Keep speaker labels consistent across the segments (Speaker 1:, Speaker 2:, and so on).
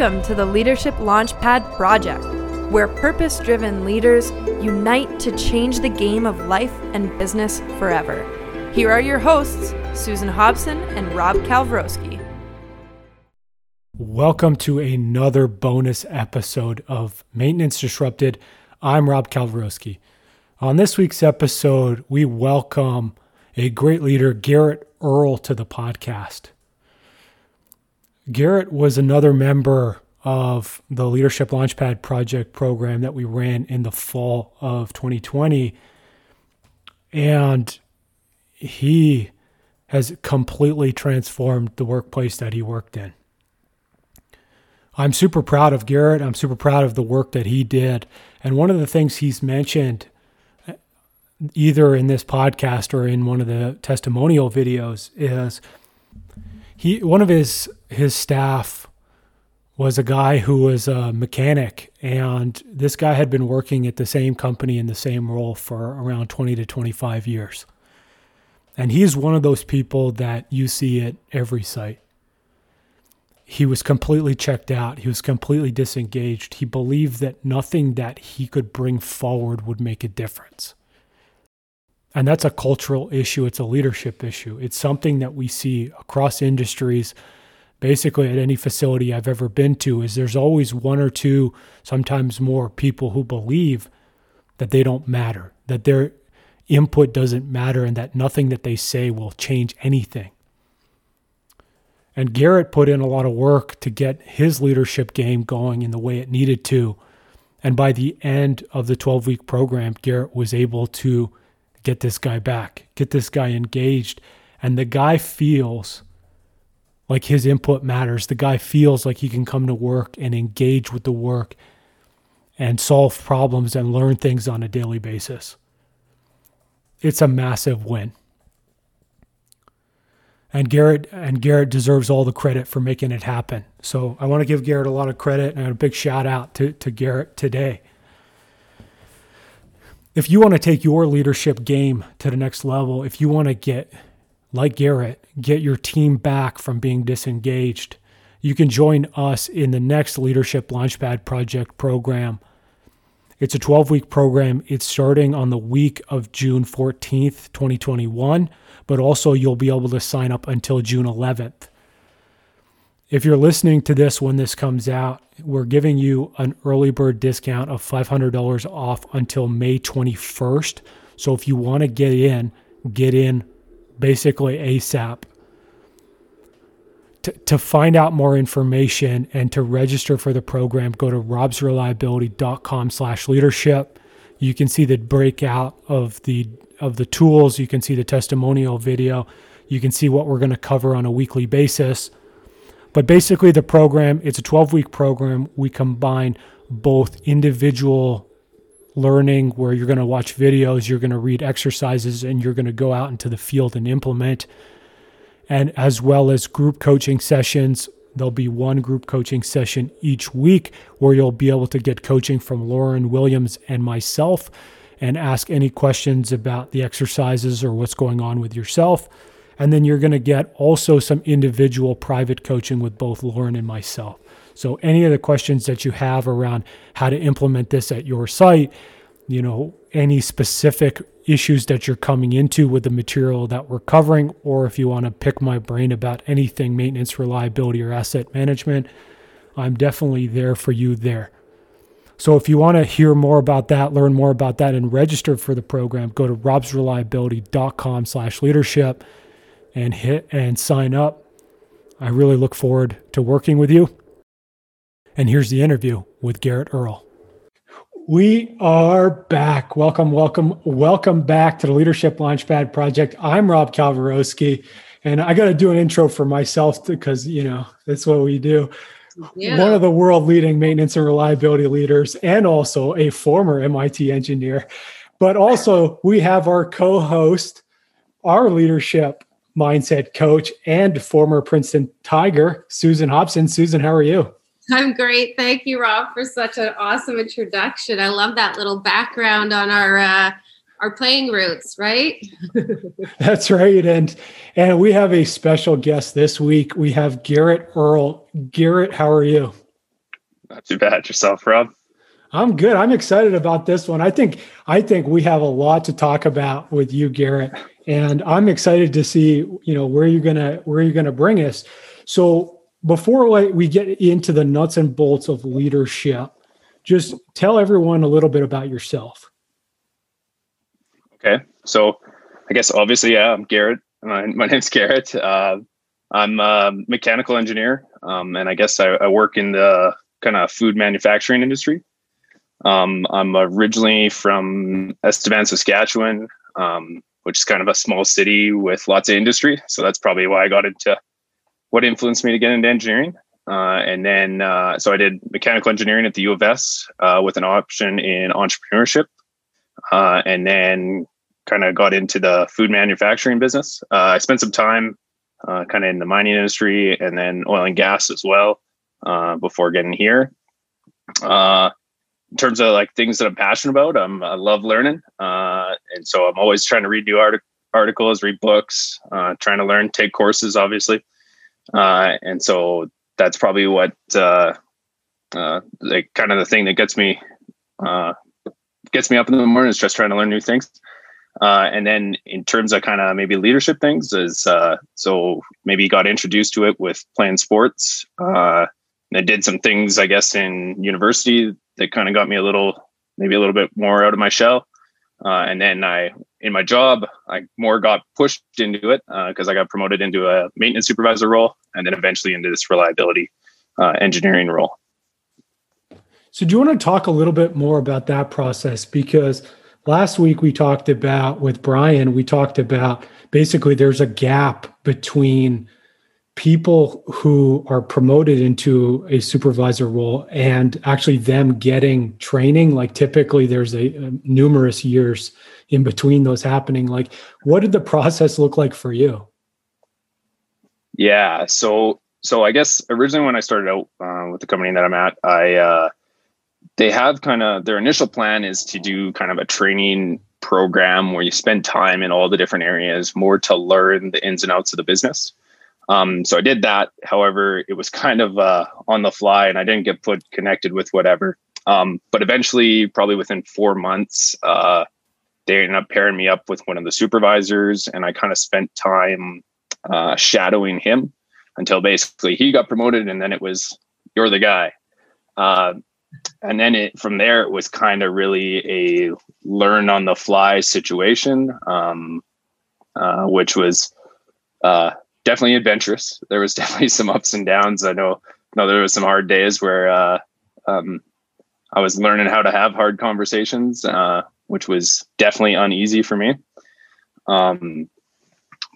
Speaker 1: Welcome to the Leadership Launchpad Project, where purpose driven leaders unite to change the game of life and business forever. Here are your hosts, Susan Hobson and Rob Kalwarowski.
Speaker 2: Welcome to another bonus episode of Maintenance Disrupted. I'm Rob Kalwarowski. On this week's episode, we welcome a great leader, Garrett Earl, to the podcast. Garrett was another member of the Leadership Launchpad Project program that we ran in the fall of 2020. And he has completely transformed the workplace that he worked in. I'm super proud of Garrett. I'm super proud of the work that he did. And one of the things he's mentioned, uh, either in this podcast or in one of the testimonial videos, is he one of his his staff was a guy who was a mechanic and this guy had been working at the same company in the same role for around 20 to 25 years. And he's one of those people that you see at every site. He was completely checked out. He was completely disengaged. He believed that nothing that he could bring forward would make a difference and that's a cultural issue, it's a leadership issue. It's something that we see across industries. Basically, at any facility I've ever been to, is there's always one or two, sometimes more people who believe that they don't matter, that their input doesn't matter, and that nothing that they say will change anything. And Garrett put in a lot of work to get his leadership game going in the way it needed to. And by the end of the 12 week program, Garrett was able to get this guy back, get this guy engaged. And the guy feels like his input matters. The guy feels like he can come to work and engage with the work and solve problems and learn things on a daily basis. It's a massive win. And Garrett and Garrett deserves all the credit for making it happen. So I want to give Garrett a lot of credit and a big shout out to, to Garrett today if you want to take your leadership game to the next level, if you want to get, like Garrett, get your team back from being disengaged, you can join us in the next Leadership Launchpad Project program. It's a 12 week program. It's starting on the week of June 14th, 2021, but also you'll be able to sign up until June 11th. If you're listening to this when this comes out, we're giving you an early bird discount of $500 off until May 21st. So if you want to get in, get in basically ASAP. To, to find out more information and to register for the program, go to robsreliability.com slash leadership. You can see the breakout of the of the tools. You can see the testimonial video. You can see what we're going to cover on a weekly basis but basically, the program, it's a 12 week program. We combine both individual learning where you're going to watch videos, you're going to read exercises, and you're going to go out into the field and implement, and as well as group coaching sessions. There'll be one group coaching session each week where you'll be able to get coaching from Lauren Williams and myself and ask any questions about the exercises or what's going on with yourself. And then you're going to get also some individual private coaching with both Lauren and myself. So, any of the questions that you have around how to implement this at your site, you know, any specific issues that you're coming into with the material that we're covering, or if you want to pick my brain about anything maintenance, reliability, or asset management, I'm definitely there for you there. So if you want to hear more about that, learn more about that, and register for the program, go to robsreliability.com slash leadership and hit and sign up. I really look forward to working with you. And here's the interview with Garrett Earl. We are back. Welcome, welcome, welcome back to the Leadership Launchpad Project. I'm Rob Kalwarowski, and I got to do an intro for myself because, you know, that's what we do. Yeah. One of the world leading maintenance and reliability leaders, and also a former MIT engineer. But also, we have our co host, our leadership mindset coach and former Princeton Tiger, Susan Hobson. Susan, how are you?
Speaker 3: I'm great. Thank you, Rob, for such an awesome introduction. I love that little background on our uh, our playing roots, right?
Speaker 2: That's right. And and we have a special guest this week. We have Garrett Earl. Garrett, how are you?
Speaker 4: Not too bad. Yourself, Rob?
Speaker 2: I'm good. I'm excited about this one. I think I think we have a lot to talk about with you, Garrett, and I'm excited to see you know where you're gonna where you're gonna bring us. So before we get into the nuts and bolts of leadership, just tell everyone a little bit about yourself.
Speaker 4: Okay, so I guess obviously, yeah, I'm Garrett. My, my name's Garrett. Uh, I'm a mechanical engineer, um, and I guess I, I work in the kind of food manufacturing industry. Um, I'm originally from Estevan, Saskatchewan, um, which is kind of a small city with lots of industry. So that's probably why I got into what influenced me to get into engineering. Uh, and then, uh, so I did mechanical engineering at the U of S uh, with an option in entrepreneurship. Uh, and then kind of got into the food manufacturing business. Uh, I spent some time uh, kind of in the mining industry and then oil and gas as well before getting here. In terms of like things that I'm passionate about, I'm, I love learning. and so I'm always trying to read new art- articles, read books, trying to learn, take courses, obviously. Uh, and so that's probably what uh, uh, like kind of the thing that gets me uh, gets me up in the morning is just trying to learn new things. Uh, and then in terms of kind of maybe leadership things is uh, so maybe got introduced to it with playing sports. Uh, and I did some things, I guess, in university that kind of got me a little, maybe a little bit more out of my shell. Uh, and then I, in my job, I more got pushed into it because uh, I got promoted into a maintenance supervisor role, and then eventually into this reliability uh, engineering role.
Speaker 2: So, do you want to talk a little bit more about that process? Because last week we talked about with Brian, we talked about basically there's a gap between people who are promoted into a supervisor role and actually them getting training like typically there's a, a, numerous years in between those happening like what did the process look like for you?
Speaker 4: Yeah so so i guess originally when i started out uh, with the company that i'm at i uh, they have kind of their initial plan is to do kind of a training program where you spend time in all the different areas more to learn the ins and outs of the business um, so I did that. However, it was kind of uh, on the fly, and I didn't get put connected with whatever. Um, but eventually, probably within four months, uh, they ended up pairing me up with one of the supervisors, and I kind of spent time uh, shadowing him until basically he got promoted, and then it was you're the guy. Uh, and then it from there, it was kind of really a learn on the fly situation, um, uh, which was uh, definitely adventurous. There was definitely some ups and downs. I know, know there was some hard days where uh, um, I was learning how to have hard conversations, uh, which was definitely uneasy for me. Um,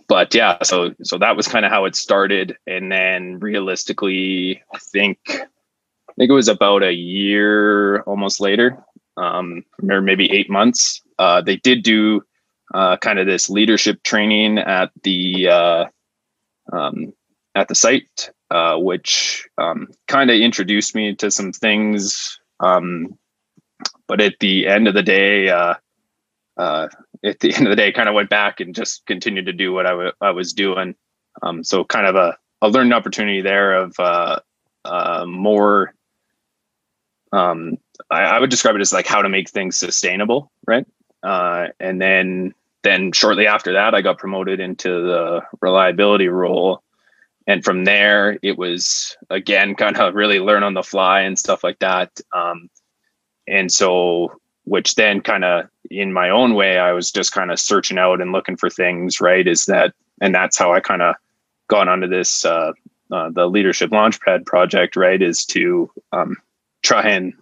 Speaker 4: but yeah, so so that was kind of how it started, and then realistically, I think I think it was about a year almost later, um, or maybe eight months. Uh, they did do uh, kind of this leadership training at the uh, um, at the site, uh, which um, kind of introduced me to some things. Um, but at the end of the day, uh, uh, at the end of the day, kind of went back and just continued to do what I, w- I was doing. Um, so kind of a, a learning opportunity there of uh, uh, more. Um, I, I, would describe it as like how to make things sustainable, right? Uh, and then then shortly after that, I got promoted into the reliability role. And from there, it was again kind of really learn on the fly and stuff like that. Um, and so, which then kind of in my own way, I was just kind of searching out and looking for things, right? Is that, and that's how I kind of got onto this, uh, uh, the leadership launchpad project, right? Is to um, try and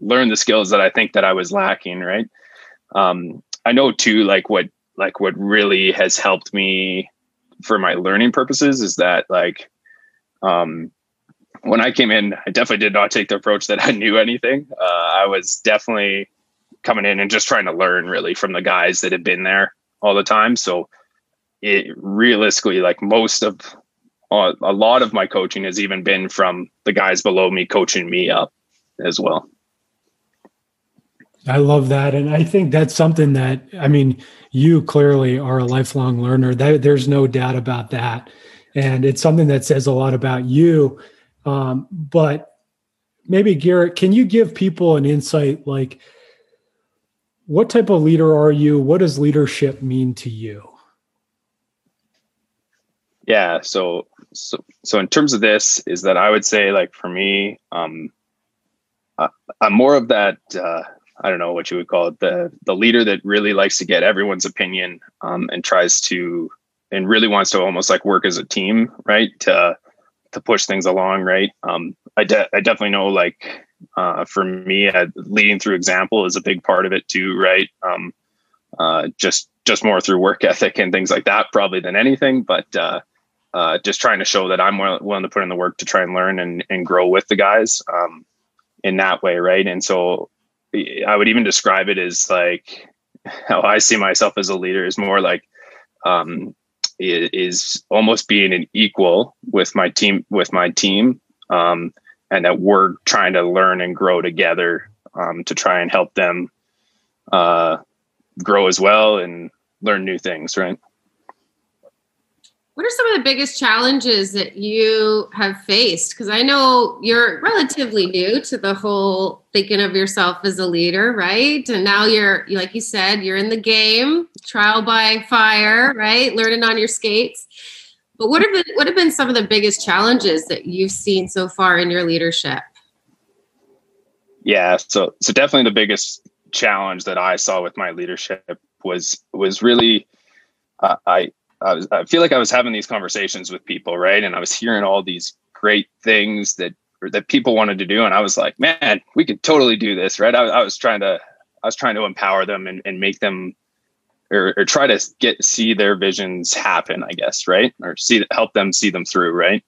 Speaker 4: learn the skills that I think that I was lacking, right? Um, I know too, like what like what really has helped me for my learning purposes is that like um when I came in, I definitely did not take the approach that I knew anything. Uh, I was definitely coming in and just trying to learn really from the guys that had been there all the time. So it realistically, like most of uh, a lot of my coaching has even been from the guys below me coaching me up as well.
Speaker 2: I love that. And I think that's something that, I mean, you clearly are a lifelong learner. That, there's no doubt about that. And it's something that says a lot about you. Um, but maybe, Garrett, can you give people an insight like, what type of leader are you? What does leadership mean to you?
Speaker 4: Yeah. So, so, so in terms of this, is that I would say, like for me, um, I, I'm more of that. Uh, I don't know what you would call it the the leader that really likes to get everyone's opinion um, and tries to and really wants to almost like work as a team, right? To to push things along, right? Um, I de- I definitely know like uh, for me, uh, leading through example is a big part of it too, right? Um, uh, just just more through work ethic and things like that, probably than anything, but uh, uh, just trying to show that I'm willing to put in the work to try and learn and, and grow with the guys um, in that way, right? And so I would even describe it as like how I see myself as a leader is more like um, is almost being an equal with my team with my team, um, and that we're trying to learn and grow together um, to try and help them uh, grow as well and learn new things. Right.
Speaker 3: What are some of the biggest challenges that you have faced? Because I know you're relatively new to the whole thinking of yourself as a leader, right? And now you're, like you said, you're in the game, trial by fire, right? Learning on your skates. But what have been what have been some of the biggest challenges that you've seen so far in your leadership?
Speaker 4: Yeah, so so definitely the biggest challenge that I saw with my leadership was was really uh, I I, was, I feel like I was having these conversations with people, right? And I was hearing all these great things that that people wanted to do, and I was like, man, we could totally do this, right? I, I was trying to I was trying to empower them and, and make them or, or try to get see their visions happen, I guess, right? Or see help them see them through, right?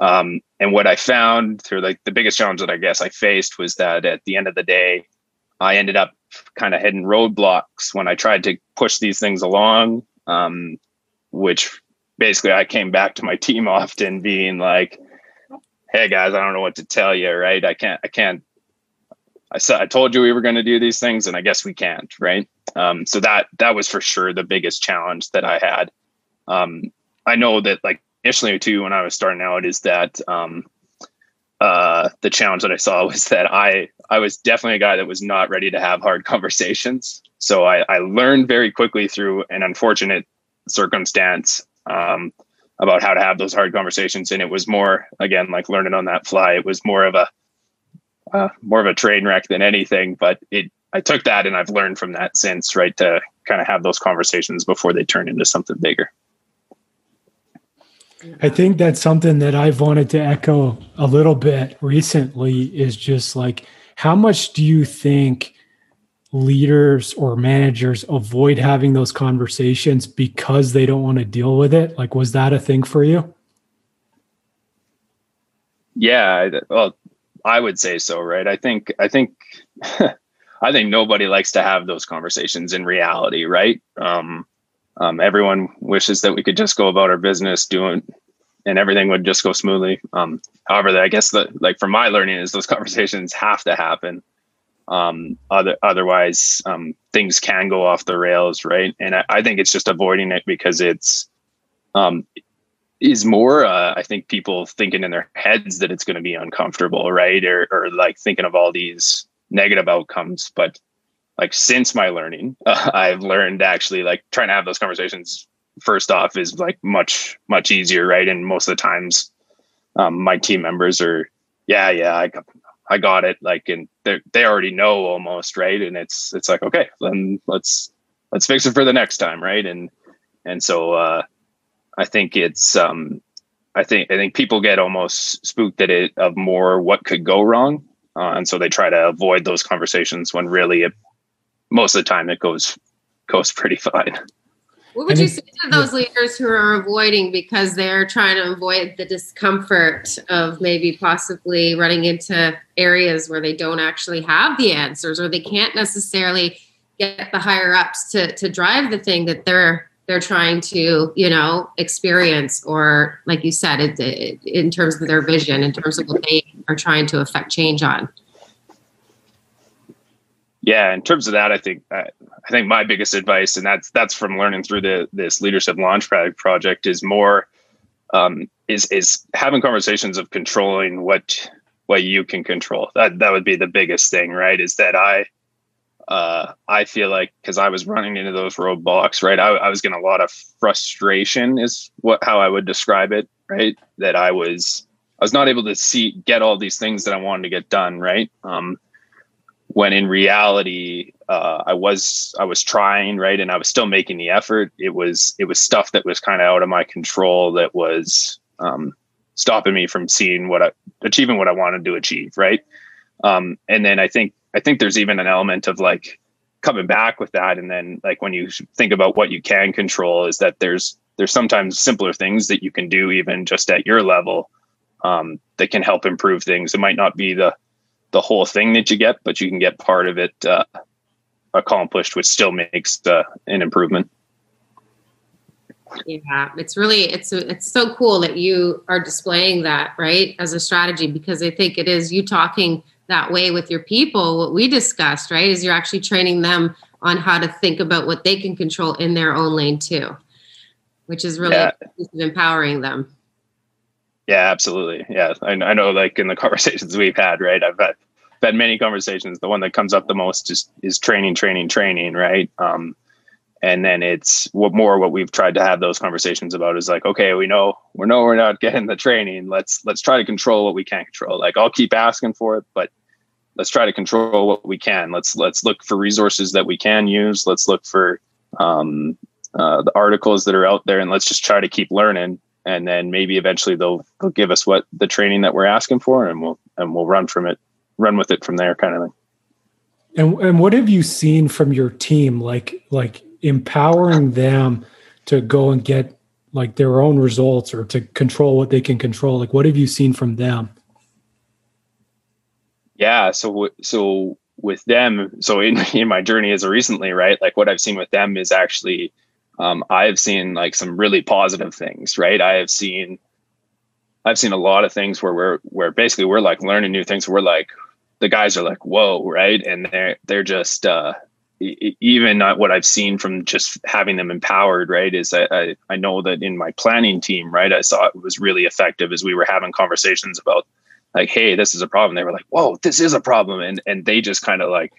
Speaker 4: Um, and what I found through like the biggest challenge that I guess I faced was that at the end of the day, I ended up kind of hitting roadblocks when I tried to push these things along. Um, which basically I came back to my team often being like, Hey guys, I don't know what to tell you. Right. I can't, I can't, I said, I told you we were going to do these things and I guess we can't. Right. Um, so that, that was for sure the biggest challenge that I had. Um, I know that like initially too, when I was starting out is that, um, uh, the challenge that I saw was that I, I was definitely a guy that was not ready to have hard conversations. So I, I learned very quickly through an unfortunate circumstance um, about how to have those hard conversations. And it was more, again, like learning on that fly. It was more of a uh, more of a train wreck than anything. But it, I took that and I've learned from that since, right, to kind of have those conversations before they turn into something bigger.
Speaker 2: I think that's something that I've wanted to echo a little bit recently is just like, how much do you think leaders or managers avoid having those conversations because they don't want to deal with it? Like, was that a thing for you?
Speaker 4: Yeah, well, I would say so, right? I think, I think, I think nobody likes to have those conversations in reality, right? Um, um, everyone wishes that we could just go about our business doing and everything would just go smoothly. Um, however, I guess that like from my learning is those conversations have to happen um, other otherwise um, things can go off the rails, right? And I, I think it's just avoiding it because it's um, is more. Uh, I think people thinking in their heads that it's going to be uncomfortable, right? Or, or like thinking of all these negative outcomes, but like since my learning, uh, I've learned actually like trying to have those conversations first off is like much much easier, right? And most of the times, um, my team members are, yeah, yeah, I I got it. Like, and they they already know almost, right? And it's it's like, okay, then let's let's fix it for the next time, right? And and so uh, I think it's um, I think I think people get almost spooked at it of more what could go wrong, uh, and so they try to avoid those conversations when really it most of the time it goes goes pretty fine.
Speaker 3: What would you say to those leaders who are avoiding because they're trying to avoid the discomfort of maybe possibly running into areas where they don't actually have the answers or they can't necessarily get the higher ups to to drive the thing that they're they're trying to you know experience or like you said it, it, in terms of their vision in terms of what they are trying to affect change on
Speaker 4: Yeah, in terms of that, I think I, I think my biggest advice, and that's that's from learning through the this leadership launch project, is more um, is is having conversations of controlling what what you can control. That that would be the biggest thing, right? Is that I uh, I feel like because I was running into those roadblocks, right? I, I was getting a lot of frustration, is what how I would describe it, right? That I was I was not able to see get all these things that I wanted to get done, right? Um, when in reality, uh, I was I was trying, right, and I was still making the effort. It was it was stuff that was kind of out of my control that was um, stopping me from seeing what I achieving what I wanted to achieve, right? Um, and then I think I think there's even an element of like coming back with that and then like when you think about what you can control is that there's there's sometimes simpler things that you can do even just at your level um, that can help improve things it might not be the the whole thing that you get but you can get part of it uh, accomplished which still makes uh, an improvement
Speaker 3: yeah it's really it's it's so cool that you are displaying that right as a strategy because i think it is you talking that way with your people what we discussed right is you're actually training them on how to think about what they can control in their own lane too which is really yeah. empowering them
Speaker 4: yeah absolutely yeah I, I know like in the conversations we've had right i've had, had many conversations the one that comes up the most is is training training training right um and then it's what more what we've tried to have those conversations about is like okay we know we know we're not getting the training let's let's try to control what we can control like i'll keep asking for it but let's try to control what we can. Let's let's look for resources that we can use. Let's look for um, uh, the articles that are out there, and let's just try to keep learning. And then maybe eventually they'll they'll give us what the training that we're asking for, and we'll and we'll run from it, run with it from there, kind of thing.
Speaker 2: And and what have you seen from your team, like like empowering them to go and get like their own results or to control what they can control? Like what have you seen from them?
Speaker 4: yeah so so with them so in in my journey as a recently right like what i've seen with them is actually um, i've seen like some really positive things right i have seen i've seen a lot of things where we're where basically we're like learning new things we're like the guys are like whoa right and they're they're just uh even what I've seen from just having them empowered, right, is I, I, I know that in my planning team, right, I saw it was really effective as we were having conversations about like, hey, this is a problem. They were like, whoa, this is a problem. And and they just kind of like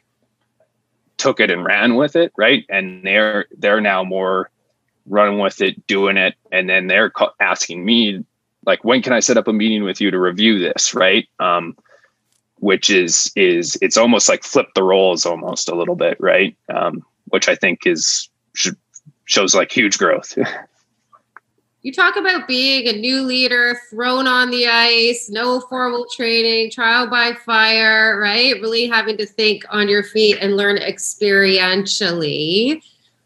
Speaker 4: took it and ran with it, right? And they're they're now more running with it, doing it, and then they're asking me like, when can I set up a meeting with you to review this, right? Um, which is is it's almost like flip the roles almost a little bit, right? Um, which I think is shows like huge growth.
Speaker 3: you talk about being a new leader thrown on the ice no formal training trial by fire right really having to think on your feet and learn experientially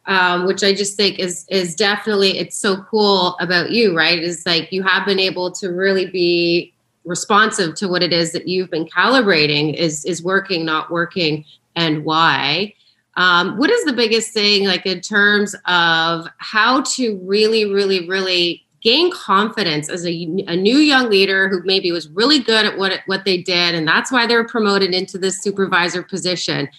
Speaker 3: um, which i just think is is definitely it's so cool about you right is like you have been able to really be responsive to what it is that you've been calibrating is is working not working and why um, what is the biggest thing, like in terms of how to really, really, really gain confidence as a, a new young leader who maybe was really good at what what they did, and that's why they were promoted into this supervisor position?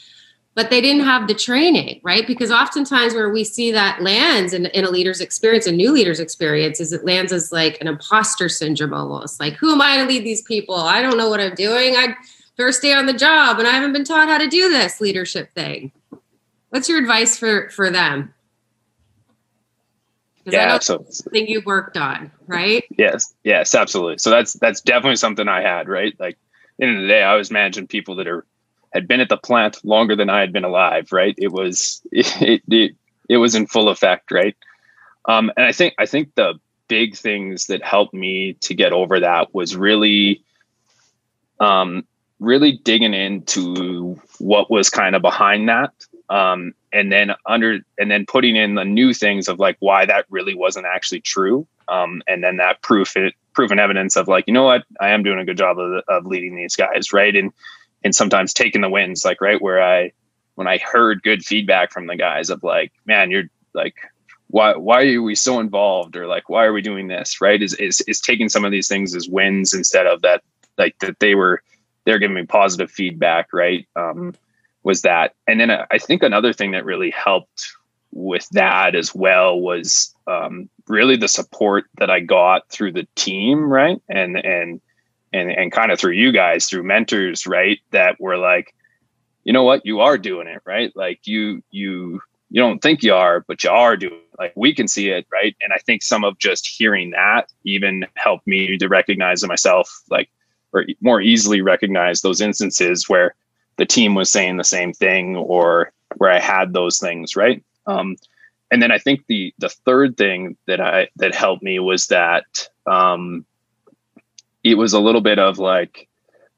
Speaker 3: But they didn't have the training, right? Because oftentimes where we see that lands in, in a leader's experience, a new leader's experience, is it lands as like an imposter syndrome almost. Like, who am I to lead these people? I don't know what I'm doing. I first day on the job and I haven't been taught how to do this leadership thing. What's your advice for for them?
Speaker 4: Yeah, so
Speaker 3: thing you worked on, right?
Speaker 4: Yes, yes, absolutely. So that's that's definitely something I had, right? Like in the, the day, I was managing people that are had been at the plant longer than I had been alive, right? It was it it, it was in full effect, right? Um, and I think I think the big things that helped me to get over that was really um really digging into what was kind of behind that um, and then under and then putting in the new things of like why that really wasn't actually true um, and then that proof it proven evidence of like you know what i am doing a good job of, of leading these guys right and and sometimes taking the wins like right where i when i heard good feedback from the guys of like man you're like why why are we so involved? or like why are we doing this? right? Is is, is taking some of these things as wins instead of that like that they were they're giving me positive feedback right um was that. And then i think another thing that really helped with that as well was um, really the support that i got through the team right? And and and and kind of through you guys through mentors right that were like you know what? You are doing it right? Like you you you don't think you are but you are doing it. like we can see it right? And i think some of just hearing that even helped me to recognize myself like or more easily recognize those instances where the team was saying the same thing or where i had those things right? Um, and then i think the the third thing that i that helped me was that um, it was a little bit of like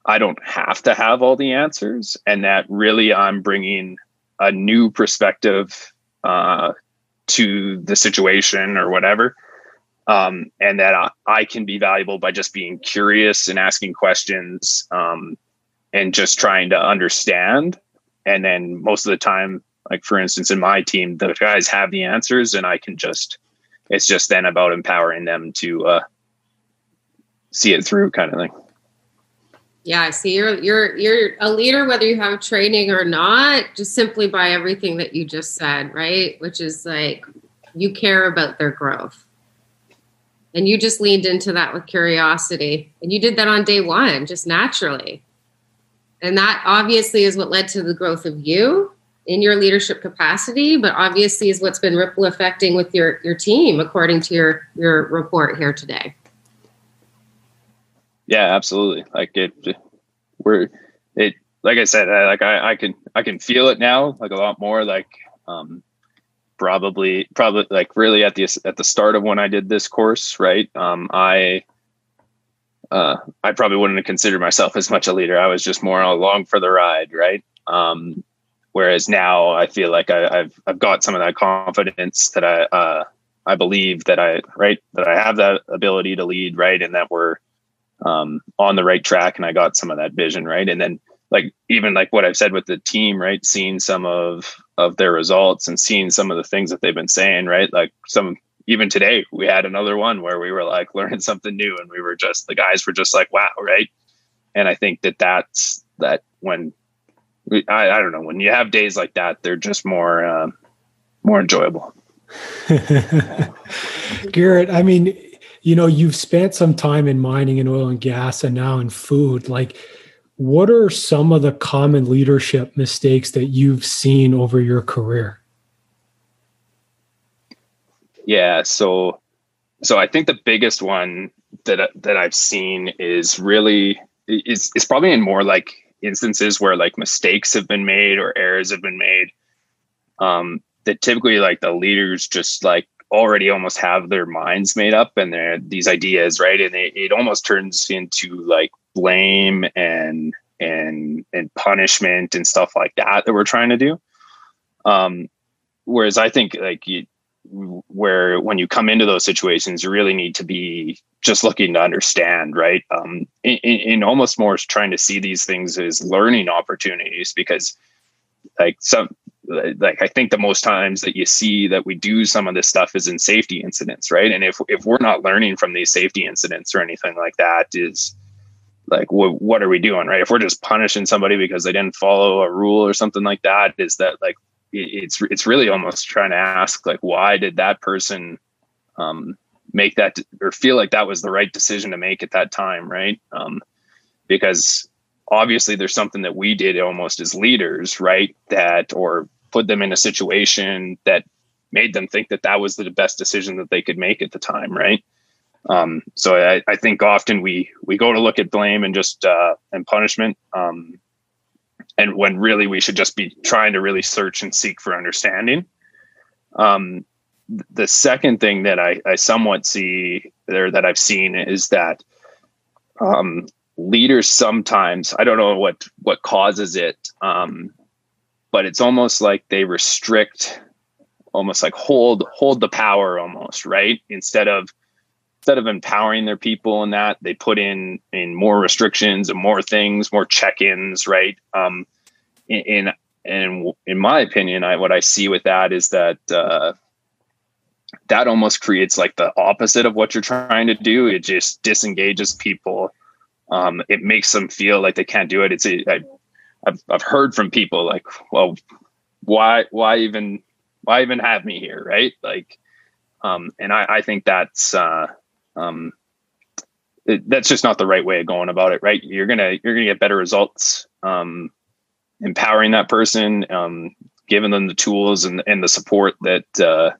Speaker 4: I don't have to have all the answers, and that really I'm bringing a new perspective uh, to the situation or whatever, um, and that I, I, can be valuable by just being curious and asking questions um, and just trying to understand. And then most of the time, like for instance, in my team, the guys have the answers, and I can just it's just then about empowering them to uh, see it through, kind of thing.
Speaker 3: Yeah, I see you're you're you're a leader whether you have training or not, just simply by everything that you just said, right? Which is like you care about their growth. And you just leaned into that with curiosity. And you did that on day 1 just naturally. And that obviously is what led to the growth of you in your leadership capacity, but obviously is what's been ripple affecting with your your team according to your your report here today
Speaker 4: yeah absolutely. Like it we're it like i said I, like I, I can i can feel it now like a lot more like um probably probably like really at the at the start of when i did this course right? Um i uh i probably wouldn't have considered myself as much a leader. I was just more along for the ride right? Um whereas now i feel like I, have i've got some of that confidence that i uh i believe that i right that i have that ability to lead right? And that we're um, on the right track and I got some of that vision right. And then like even like what I've said with the team, right? Seeing some of of their results and seeing some of the things that they've been saying, right? Like some even today we had another one where we were like learning something new and we were just the guys were just like wow, right? And I think that that's that when we, I, I don't know when you have days like that, they're just more uh, more enjoyable.
Speaker 2: Garrett, I mean, you know you've spent some time in mining and oil and gas and now in food. Like what are some of the common leadership mistakes that you've seen over your career?
Speaker 4: Yeah so so i think the biggest one that that i've seen is really is is probably in more like instances where like mistakes have been made or errors have been made. Um that typically like the leaders just like already almost have their minds made up and they're these ideas right? And it, it almost turns into like blame and and and punishment and stuff like that that we're trying to do. Um whereas i think like you where when you come into those situations you really need to be just looking to understand right? Um in, in almost more trying to see these things as learning opportunities because like some like I think the most times that you see that we do some of this stuff is in safety incidents, right? And if if we're not learning from these safety incidents or anything like that, is like wh- what are we doing, right? If we're just punishing somebody because they didn't follow a rule or something like that, is that like it's it's really almost trying to ask like why did that person um, make that or feel like that was the right decision to make at that time, right? Um, because obviously there's something that we did almost as leaders, right? That or put them in a situation that made them think that that was the best decision that they could make at the time, right? Um, so I, I, think often we we go to look at blame and just uh, and punishment, um, and when really we should just be trying to really search and seek for understanding. Um, the second thing that I, I somewhat see there that I've seen is that um, leaders sometimes I don't know what what causes it, um, but it's almost like they restrict, almost like hold hold the power almost right instead of instead of empowering their people and that they put in in more restrictions and more things, more check-ins, right? Um, in, in and in my opinion, I what I see with that is that uh, that almost creates like the opposite of what you're trying to do. It just disengages people um, it makes them feel like they can't do it. It's a, I've I've heard from people like, well, why why even why even have me here, right? Like, um, and I I think that's uh, um, it, that's just not the right way of going about it, right? You're gonna you're gonna get better results, um, empowering that person, um, giving them the tools and and the support that uh,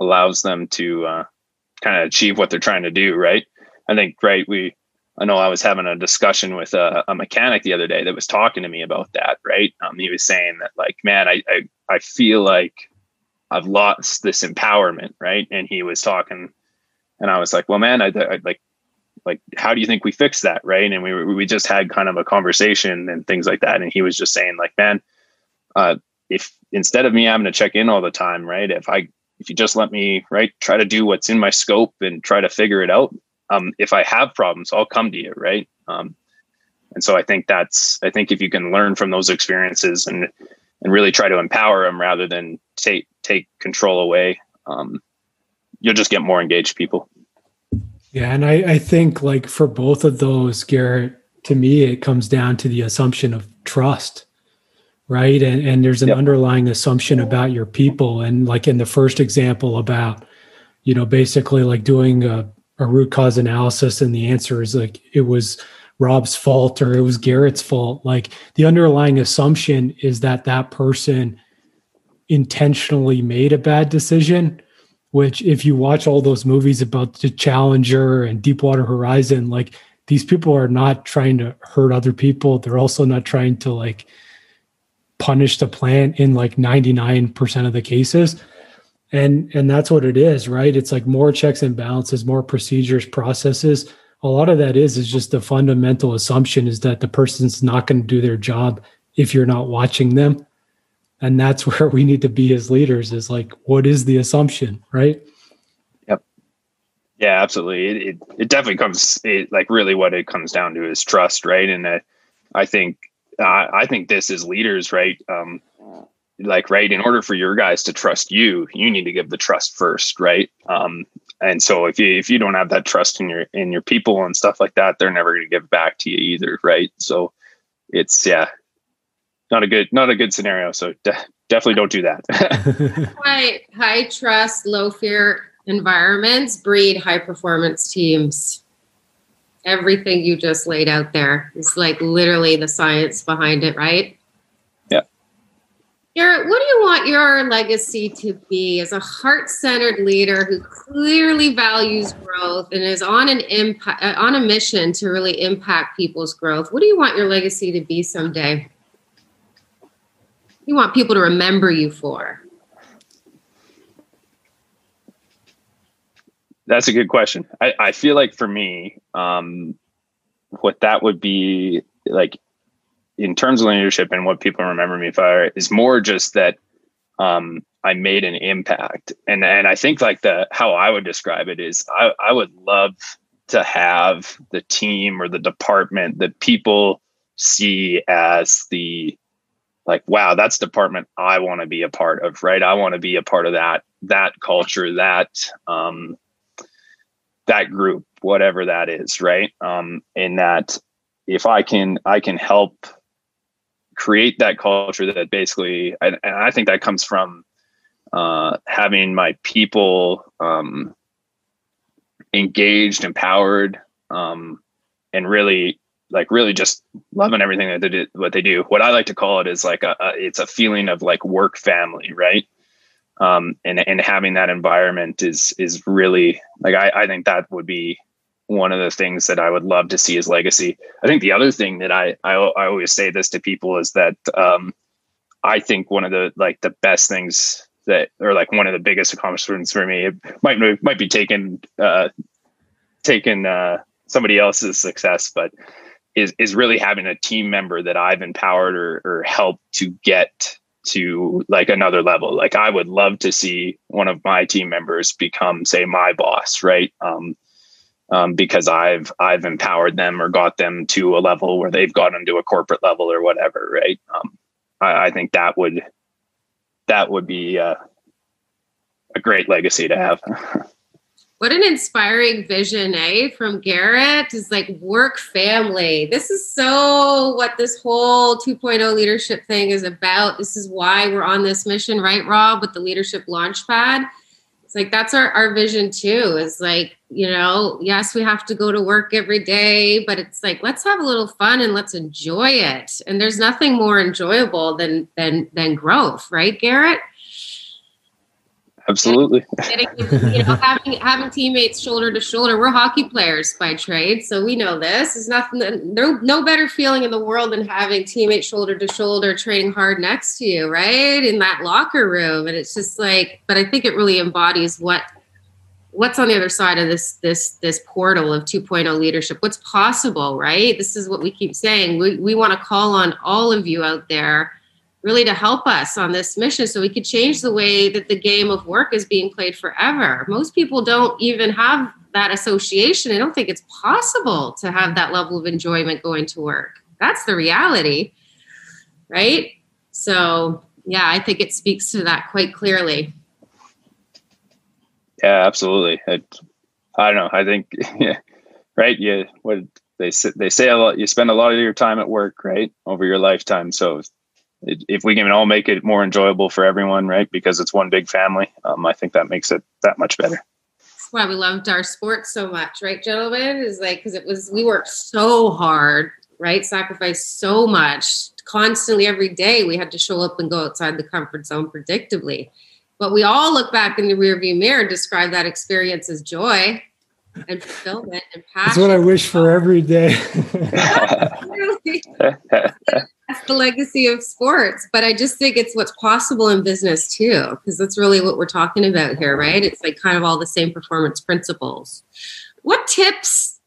Speaker 4: allows them to uh, kind of achieve what they're trying to do, right? I think right we I know I was having a discussion with a, a, mechanic the other day that was talking to me about that. Right, um, he was saying that like, man, I, I I feel like I've lost this empowerment, right? And he was talking, and I was like, well, man, I, I like like how do you think we fix that, right? And we we just had kind of a conversation and things like that, and he was just saying like, man, uh, if instead of me having to check in all the time, right? If I if you just let me right try to do what's in my scope and try to figure it out um, if I have problems, I'll come to you, right? Um, and so I think that's I think if you can learn from those experiences and and really try to empower them rather than take take control away, um, you'll just get more engaged people.
Speaker 2: Yeah, and I, I think like for both of those, Garrett, to me it comes down to the assumption of trust right and and there's an yep. underlying assumption about your people and like in the first example about you know basically like doing a a root cause analysis and the answer is like it was Rob's fault or it was Garrett's fault. Like the underlying assumption is that that person intentionally made a bad decision. Which, if you watch all those movies about the Challenger and Deepwater Horizon, like these people are not trying to hurt other people. They're also not trying to like punish the plant in like 99% of the cases and and that's what it is right? It's like more checks and balances more procedures processes. A lot of that is is just the fundamental assumption is that the person's not going to do their job if you're not watching them. And that's where we need to be as leaders is like what is the assumption right?
Speaker 4: Yep. Yeah absolutely. It, it, it definitely comes it, like really what it comes down to is trust right? And i think i think this is leaders right? Um, like right in order for your guys to trust you you need to give the trust first right? Um, and so if you if you don't have that trust in your in your people and stuff like that they're never going to give back to you either right? So it's yeah not a good not a good scenario. So de- definitely don't do that.
Speaker 3: High high trust low fear environments breed high performance teams. Everything you just laid out there is like literally the science behind it right Garrett, what do you want your legacy to be as a heart-centered leader who clearly values growth and is on an impact uh, on a mission to really impact people's growth? What do you want your legacy to be someday? You want people to remember you for?
Speaker 4: That's a good question. I, I feel like for me, um, what that would be like in terms of leadership and what people remember me for is more just that um, I made an impact. And and I think like the how I would describe it is I, I would love to have the team or the department that people see as the like wow that's department i want to be a part of right i want to be a part of that that culture that um that group whatever that is right um and that if i can i can help create that culture that basically, and, and I think that comes from uh, having my people um, engaged, empowered, um, and really like really just loving everything that they do, what they do. What I like to call it is like a, a it's a feeling of like work family, right? Um, and and having that environment is is really like I, I think that would be one of the things that I would love to see as legacy. I think the other thing that I I, I always say this to people is that um, I think one of the like the best things that or like one of the biggest accomplishments for me it might might be taken uh, taken uh, somebody else's success, but is is really having a team member that I've empowered or, or helped to get to like another level. Like I would love to see one of my team members become, say, my boss, right? Um, um, because I've I've empowered them or got them to a level where they've gotten to a corporate level or whatever, right? Um, I, I, think that would that would be uh, a great legacy to have.
Speaker 3: What an inspiring vision, eh? From Garrett is like work family. This is so what this whole 2.0 leadership thing is about. This is why we're on this mission, right, Rob, with the leadership launchpad. It's like that's our, our vision too, is like, you know, yes, we have to go to work every day, but it's like let's have a little fun and let's enjoy it. And there's nothing more enjoyable than than than growth, right, Garrett?
Speaker 4: Absolutely.
Speaker 3: You know, having having teammates shoulder to shoulder. We're hockey players by trade, so we know this. There's nothing. No, no better feeling in the world than having teammates shoulder to shoulder, training hard next to you, right in that locker room. And it's just like, but I think it really embodies what what's on the other side of this this this portal of 2.0 leadership what's possible right this is what we keep saying we, we want to call on all of you out there really to help us on this mission so we could change the way that the game of work is being played forever. Most people don't even have that association. I don't think it's possible to have that level of enjoyment going to work. That's the reality, right? So, yeah, I think it speaks to that quite clearly.
Speaker 4: Yeah, absolutely. I, I don't know. I think, yeah, right. Yeah, what they say, they say a lot. You spend a lot of your time at work, right, over your lifetime. So if we can all make it more enjoyable for everyone, right? Because it's one big family. Um, I think that makes it that much better.
Speaker 3: That's why we loved our sports so much, right, gentlemen? Is like because it was we worked so hard, right? Sacrificed so much constantly every day. We had to show up and go outside the comfort zone predictably. But we all look back in the rearview mirror and describe that experience as joy and fulfillment and passion.
Speaker 2: That's what I wish for every day.
Speaker 3: that's the legacy of sports. But I just think it's what's possible in business too, because that's really what we're talking about here, right? It's like kind of all the same performance principles. What tips,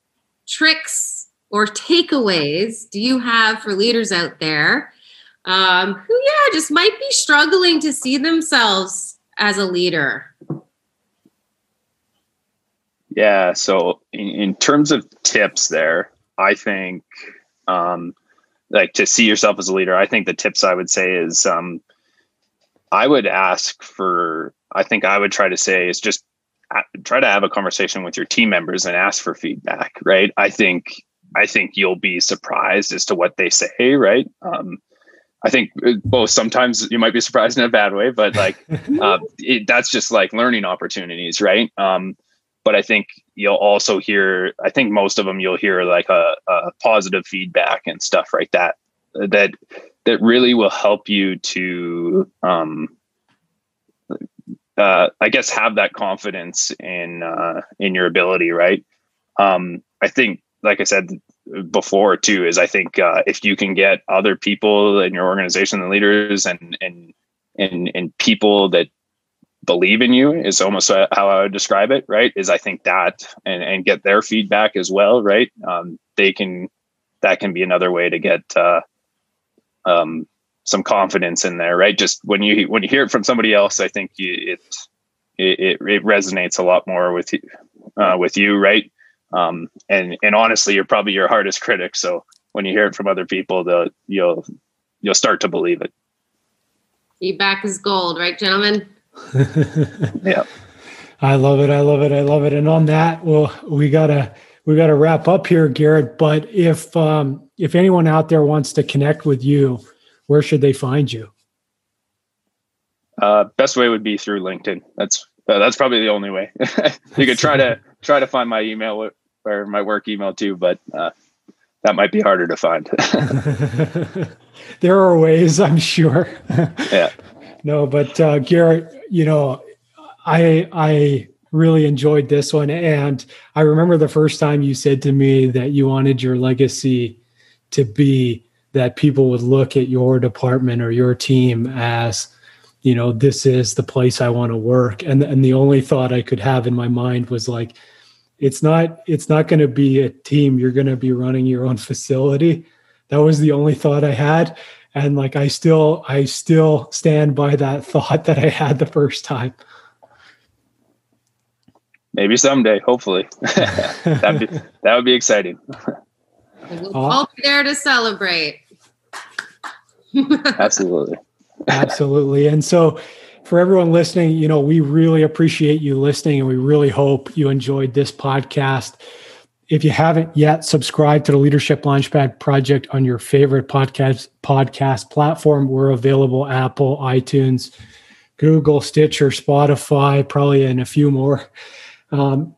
Speaker 3: tricks, or takeaways do you have for leaders out there um, who, yeah, just might be struggling to see themselves as a leader?
Speaker 4: Yeah. So, in, in terms of tips, there, I think um, like to see yourself as a leader, I think the tips I would say is um, I would ask for, I think I would try to say is just try to have a conversation with your team members and ask for feedback, right? I think, I think you'll be surprised as to what they say, right? Um, I think uh, both sometimes you might be surprised in a bad way, but like uh, it, that's just like learning opportunities, right? Um, but I think you'll also hear, I think most of them you'll hear like a, a positive feedback and stuff like that, that, that really will help you to, um, uh, I guess have that confidence in, uh, in your ability. Right. Um, I think, like I said before too, is I think, uh, if you can get other people in your organization the leaders and, and, and, and people that believe in you is almost how I would describe it, right? Is I think that and, and get their feedback as well, right? Um, they can, that can be another way to get uh, um, some confidence in there, right? Just when you when you hear it from somebody else, I think you, it, it it resonates a lot more with you, uh, with you, right? Um, and and honestly, you're probably your hardest critic. So when you hear it from other people, the you'll you'll start to believe it.
Speaker 3: Feedback is gold, right, gentlemen?
Speaker 4: yeah.
Speaker 2: I love it. I love it. I love it. And on that, well, we gotta we gotta wrap up here, Garrett. But if um, if anyone out there wants to connect with you, where should they find you?
Speaker 4: Uh, best way would be through LinkedIn. That's uh, that's probably the only way. you could try to try to find my email or my work email too, but uh, that might be harder to find.
Speaker 2: there are ways, I'm sure.
Speaker 4: yeah.
Speaker 2: No, but uh, Garrett, you know, I I really enjoyed this one, and I remember the first time you said to me that you wanted your legacy to be that people would look at your department or your team as you know this is the place i want to work. And and the only thought i could have in my mind was like it's not it's not going to be a team. You're going to be running your own facility. That was the only thought i had and like i still i still stand by that thought that i had the first time.
Speaker 4: Maybe someday hopefully. That'd be that would be exciting.
Speaker 3: We'll all be there to celebrate.
Speaker 4: Absolutely.
Speaker 2: Absolutely. And so for everyone listening, you know, we really appreciate you listening and we really hope you enjoyed this podcast. If you haven't yet, subscribe to the Leadership Launchpad Project on your favorite podcast podcast platform. We're available Apple, iTunes, Google, Stitcher, Spotify, probably and a few more. Um,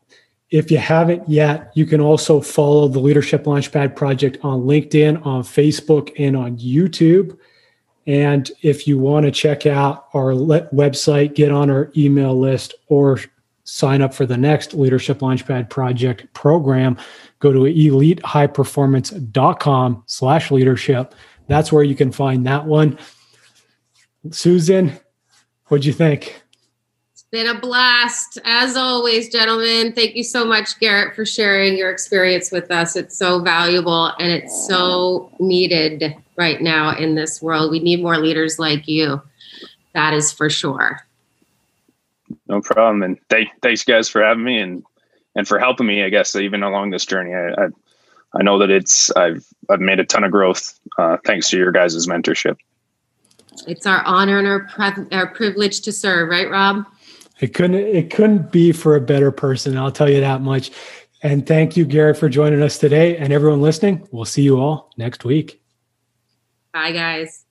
Speaker 2: if you haven't yet, you can also follow the Leadership Launchpad Project on LinkedIn, on Facebook, and on YouTube. And if you want to check out our website, get on our email list, or sign up for the next Leadership Launchpad Project program, go to elitehighperformance.com slash leadership. That's where you can find that one. Susan, what'd you think?
Speaker 3: It's been a blast. As always, gentlemen, thank you so much, Garrett, for sharing your experience with us. It's so valuable and it's so needed right now in this world. We need more leaders like you. That is for sure.
Speaker 4: No problem. And th- thanks, guys, for having me and and for helping me. I guess even along this journey, I I, I know that it's I've I've made a ton of growth uh, thanks to your guys' mentorship.
Speaker 3: It's our honor and our pre- our privilege to serve, right, Rob?
Speaker 2: It couldn't it couldn't be for a better person. I'll tell you that much. And thank you, Garrett, for joining us today. And everyone listening, we'll see you all next week.
Speaker 3: Bye, guys.